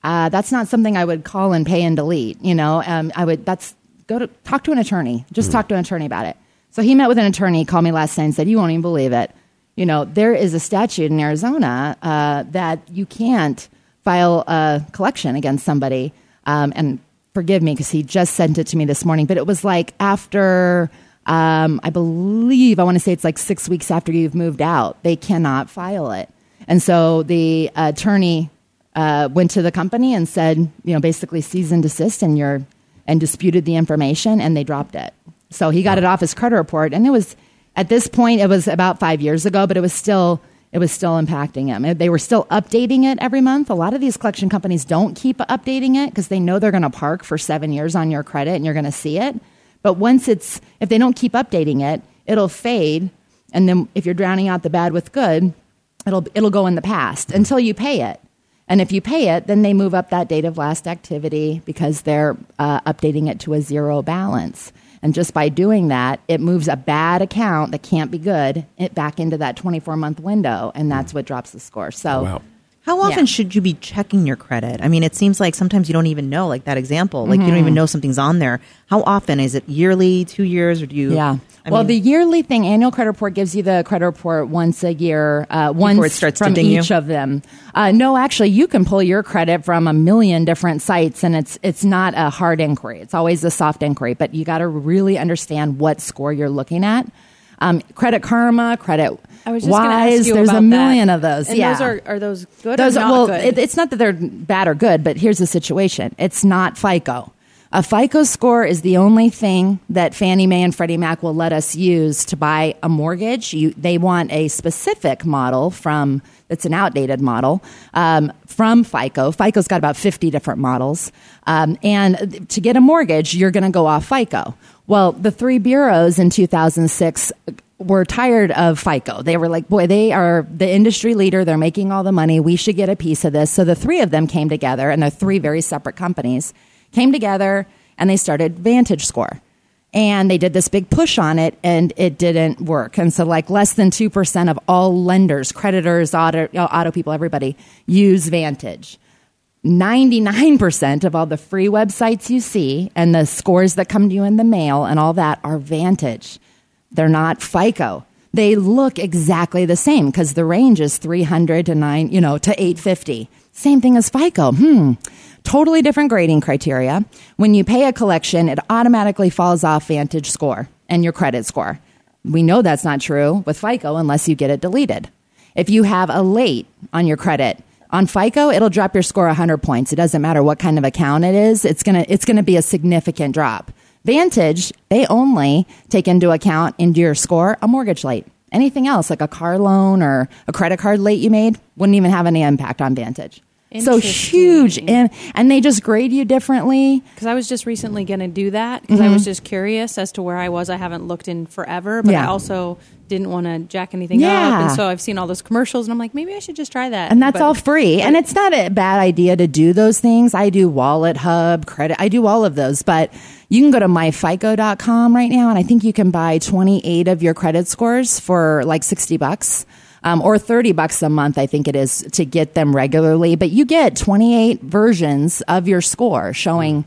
uh, that's not something i would call and pay and delete you know? Um, i would that's go to talk to an attorney. Just talk to an attorney about it. So he met with an attorney called me last night and said you won't even believe it. You know there is a statute in arizona uh, that you can't file a collection against somebody um, and forgive me because he just sent it to me this morning but it was like after um, I believe I want to say it's like six weeks after you've moved out. They cannot file it, and so the attorney uh, went to the company and said, you know, basically cease and desist, and you're and disputed the information, and they dropped it. So he got it off his credit report, and it was at this point it was about five years ago, but it was still it was still impacting him. They were still updating it every month. A lot of these collection companies don't keep updating it because they know they're going to park for seven years on your credit, and you're going to see it. But once it's if they don't keep updating it, it'll fade, and then if you're drowning out the bad with good, it'll it'll go in the past until you pay it. And if you pay it, then they move up that date of last activity because they're uh, updating it to a zero balance. And just by doing that, it moves a bad account that can't be good it back into that 24 month window, and that's what drops the score. So, Wow. How often Yeah. should you be checking your credit? I mean, it seems like sometimes you don't even know, like that example, like you don't even know something's on there. How often is it yearly, two years, or do you? yeah. I well, mean- the yearly thing, annual credit report gives you the credit report once a year, uh, once from ding you? each of them. Uh, no, actually, you can pull your credit from a million different sites, and it's it's not a hard inquiry. It's always a soft inquiry, but you got to really understand what score you're looking at. Um, credit Karma, Credit I was just Wise. There's a million that. of those. And yeah, those are are those good those or are, not well, good? It, it's not that they're bad or good, but here's the situation: it's not FICO. A FICO score is the only thing that Fannie Mae and Freddie Mac will let us use to buy a mortgage. You, they want a specific model from that's an outdated model um, from FICO. FICO's got about 50 different models. Um, and to get a mortgage, you're going to go off FICO. Well, the three bureaus in 2006 were tired of FICO. They were like, boy, they are the industry leader. They're making all the money. We should get a piece of this. So the three of them came together, and they're three very separate companies, came together and they started VantageScore. And they did this big push on it, and it didn't work. And so, like, less than 2% of all lenders, creditors, auto, auto people, everybody use Vantage. 99% of all the free websites you see and the scores that come to you in the mail and all that are Vantage. They're not FICO. They look exactly the same because the range is 300 to 9, you know, to 850. Same thing as FICO. Hmm. Totally different grading criteria. When you pay a collection, it automatically falls off Vantage score and your credit score. We know that's not true with FICO unless you get it deleted. If you have a late on your credit, on FICO, it'll drop your score 100 points. It doesn't matter what kind of account it is. It's going to it's going to be a significant drop. Vantage, they only take into account into your score a mortgage late. Anything else like a car loan or a credit card late you made wouldn't even have any impact on Vantage. So huge and and they just grade you differently. Because I was just recently going to do that because I Mm-hmm. was just curious as to where I was. I haven't looked in forever, but I also didn't want to jack anything up. And so I've seen all those commercials and I'm like, maybe I should just try that. And that's But- all free. And it's not a bad idea to do those things. I do WalletHub, credit. I do all of those. But you can go to myfico.com right now and I think you can buy 28 of your credit scores for like 60 bucks. Um, or 30 bucks a month, I think it is to get them regularly. But you get 28 versions of your score showing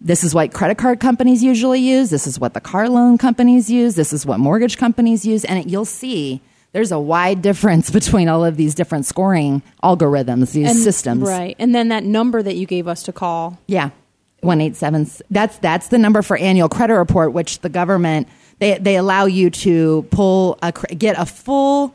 this is what credit card companies usually use. This is what the car loan companies use. This is what mortgage companies use. And it, you'll see there's a wide difference between all of these different scoring algorithms, these and- systems. Right. And then that number that you gave us to call. Yeah. 187 that's that's the number for annual credit report which the government they they allow you to pull a get a full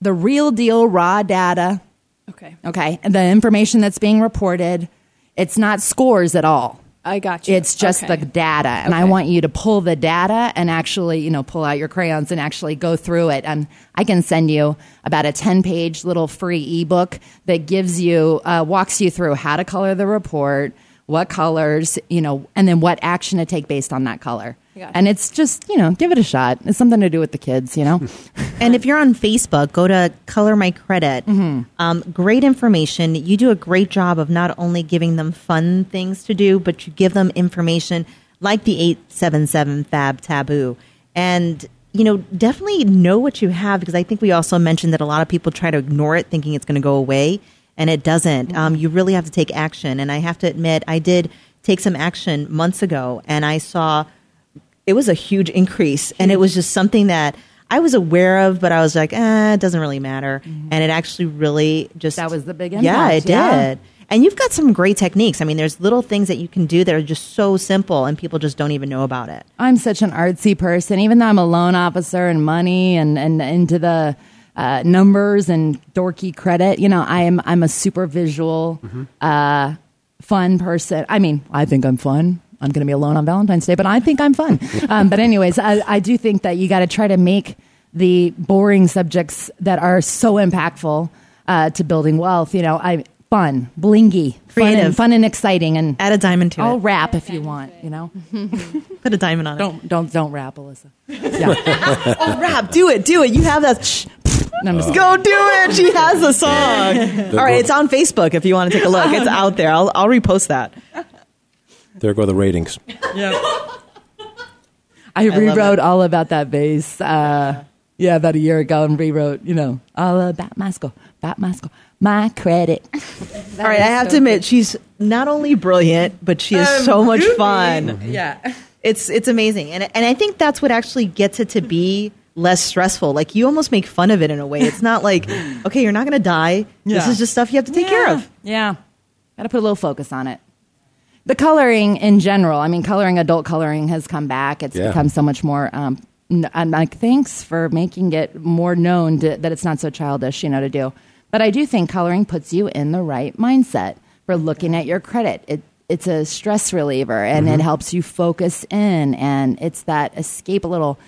the real deal raw data Okay. okay and the information that's being reported it's not scores at all I got you. it's just Okay. the data and i want you to pull the data and actually you know pull out your crayons and actually go through it and i can send you about a 10 page little free ebook that gives you uh, walks you through how to color the report what colors you know and then what action to take based on that color. And it's just you know give it a shot it's something to do with the kids you know And if you're on Facebook, go to Color My Credit. Mm-hmm. Um, great information. You do a great job of not only giving them fun things to do, but you give them information like the 877 Fab Taboo. And, you know, definitely know what you have because I think we also mentioned that a lot of people try to ignore it thinking it's going to go away, and it doesn't. Um, you really have to take action. And I have to admit, I did take some action months ago, and I saw it was a huge increase and it was just something that I was aware of, but I was like, eh, it doesn't really matter. And it actually really just That was the big Yeah, it yeah. did. And you've got some great techniques. I mean, there's little things that you can do that are just so simple and people just don't even know about it. I'm such an artsy person, even though I'm a loan officer and money and, and into the uh, numbers and dorky credit. You know, I'm I'm a super visual, uh, fun person. I mean, I think I'm fun. I'm going to be alone on Valentine's Day, but I think I'm fun. um, but anyways, I, I do think that you got to try to make the boring subjects that are so impactful uh, to building wealth. You know, I fun, blingy, fun and, fun and exciting, and Add a diamond to I'll it. rap if you want. You know, Put a diamond on it. don't don't don't rap, Alyssa. Yeah, Oh, rap. Do it. Do it. You have that. Shh. No, I'm just Go do it. She has a song. All right. It's on Facebook if you want to take a look. It's out there. I'll, I'll repost that. There go the ratings. Yeah. I love rewrote it. all about that bass. Uh, yeah, about a year ago, and rewrote, you know, all about Masco, about Masco, my credit. All right. I have to admit, she's not only brilliant, but she is so much fun. Yeah. It's it's amazing, and and I think that's what actually gets it to be less stressful. Like you almost make fun of it in a way. It's not like okay, you're not going to die. This is just stuff you have to take care of. Yeah. Got to put a little focus on it. The coloring in general, I mean, coloring, adult coloring has come back. It's Yeah. become so much more. Um, I'm like, thanks for making it more known to, that it's not so childish, you know, to do. But I do think coloring puts you in the right mindset for looking at your credit. It, it's a stress reliever and it helps you focus in and it's that escape a little,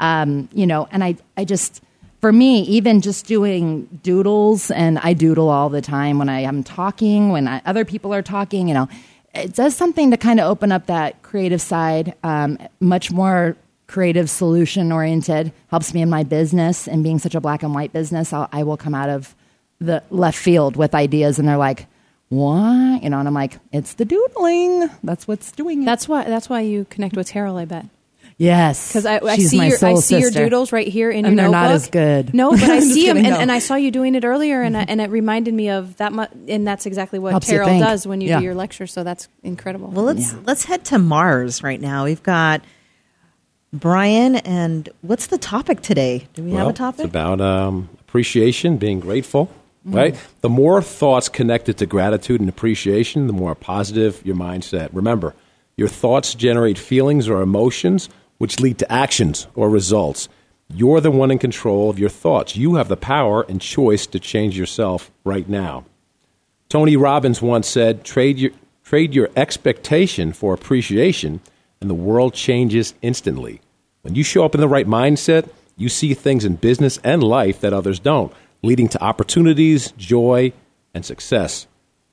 um, you know, and I, I just, for me, even just doing doodles, and I doodle all the time when I am talking, when I, other people are talking, you know, it does something to kind of open up that creative side, um, much more creative solution oriented, helps me in my business. And being such a black and white business, I'll, I will come out of the left field with ideas, and they're like, what? You know, and I'm like, it's the doodling. That's what's doing it. That's why. That's why you connect with Terrell. I bet. Yes. Because I, I see your I soul see your doodles right here in And your they're not notebook. as good. No, but I see them, kidding, and, and I saw you doing it earlier, and I, and it reminded me of that. Mu- and that's exactly what Helps you Terrell does when you Yeah. do your lecture. So that's incredible. Well, let's let's head to Mars right now. We've got Brian, and what's the topic today? Do we have a topic? It's about um, appreciation, being grateful, Mm-hmm. right? The more thoughts connected to gratitude and appreciation, the more positive your mindset. Remember, your thoughts generate feelings or emotions, which lead to actions or results. You're the one in control of your thoughts. You have the power and choice to change yourself right now. Tony Robbins once said, trade your, trade your expectation for appreciation, and the world changes instantly. When you show up in the right mindset, you see things in business and life that others don't, leading to opportunities, joy, and success.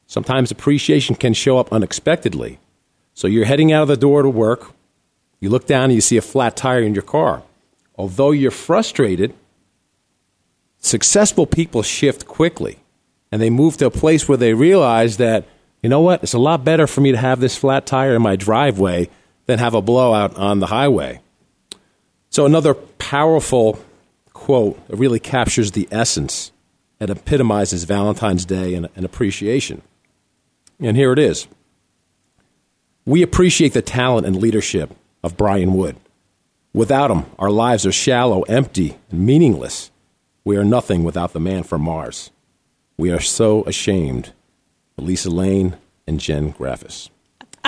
Sometimes appreciation can show up unexpectedly. So you're heading out of the door to work, you look down and you see a flat tire in your car. Although you're frustrated, successful people shift quickly and they move to a place where they realize that, you know what, it's a lot better for me to have this flat tire in my driveway than have a blowout on the highway. So, another powerful quote that really captures the essence and epitomizes Valentine's Day and, and appreciation. And here it is We appreciate the talent and leadership of Brian Wood. Without him, our lives are shallow, empty, and meaningless. We are nothing without the man from Mars. We are so ashamed. Lisa Lane and Jen Graffis.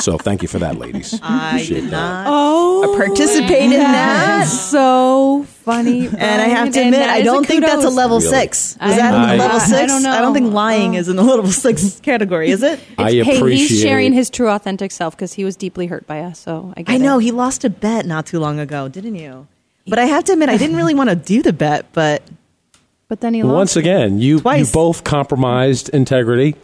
So thank you for that, ladies. I Appreciate did that. not oh, participate in that. that is so funny. And I have to admit, I don't think that's a level Really? six. Is I that don't a know. level I six? don't know. I don't think lying is in the level six category, is it? I hey, appreciate he's sharing his true, authentic self because he was deeply hurt by us. So I, get I know it. he lost a bet not too long ago, didn't you? But I have to admit, I didn't really want to do the bet, but but then he lost. Once again, you, you Twice. both compromised integrity,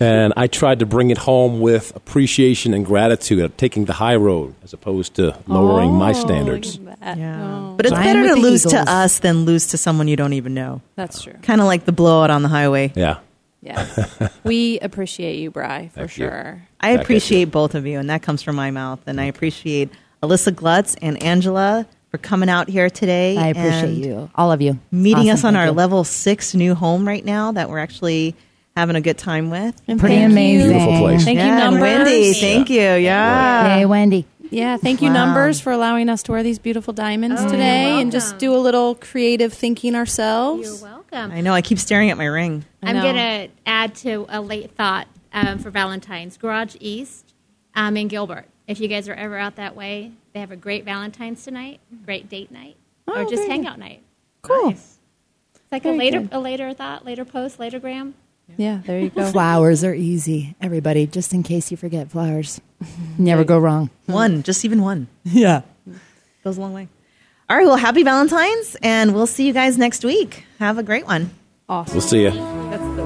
and I tried to bring it home with appreciation and gratitude of taking the high road as opposed to lowering my Oh, standards. look at that. yeah. Oh, But it's Flying better to lose Eagles. to us than lose to someone you don't even know. that's true. Kind of like the blowout on the highway. Yeah. Yes, we appreciate you, Bry, for Thank you. sure. I Back at appreciate both of you, and that comes from my mouth. And I mm. appreciate Alyssa Glutz and Angela for coming out here today. I appreciate and you, all of you, Meeting Awesome, us on thank our you. level six new home right now that we're actually having a good time with. And Pretty thank amazing. You. Beautiful place. Thank you, yeah, and numbers. Wendy, thank you. Yeah. Hey, Wendy. Yeah, thank you, Wow. numbers, for allowing us to wear these beautiful diamonds Oh, today and just do a little creative thinking ourselves. You're welcome. I know. I keep staring at my ring. I I'm going to add to a late thought. um, for Valentine's. Garage East um, in Gilbert. If you guys are ever out that way, they have a great Valentine's tonight, great date night, or Oh, just very hangout night. Cool. It's like Very a later, good. a later thought, later post, later gram. Yeah, there you go. Flowers are easy, everybody. Just in case you forget flowers, never go wrong. One, just even one. Yeah. Goes a long way. All right. Well, happy Valentine's, and we'll see you guys next week. Have a great one. Awesome. We'll see you. That's the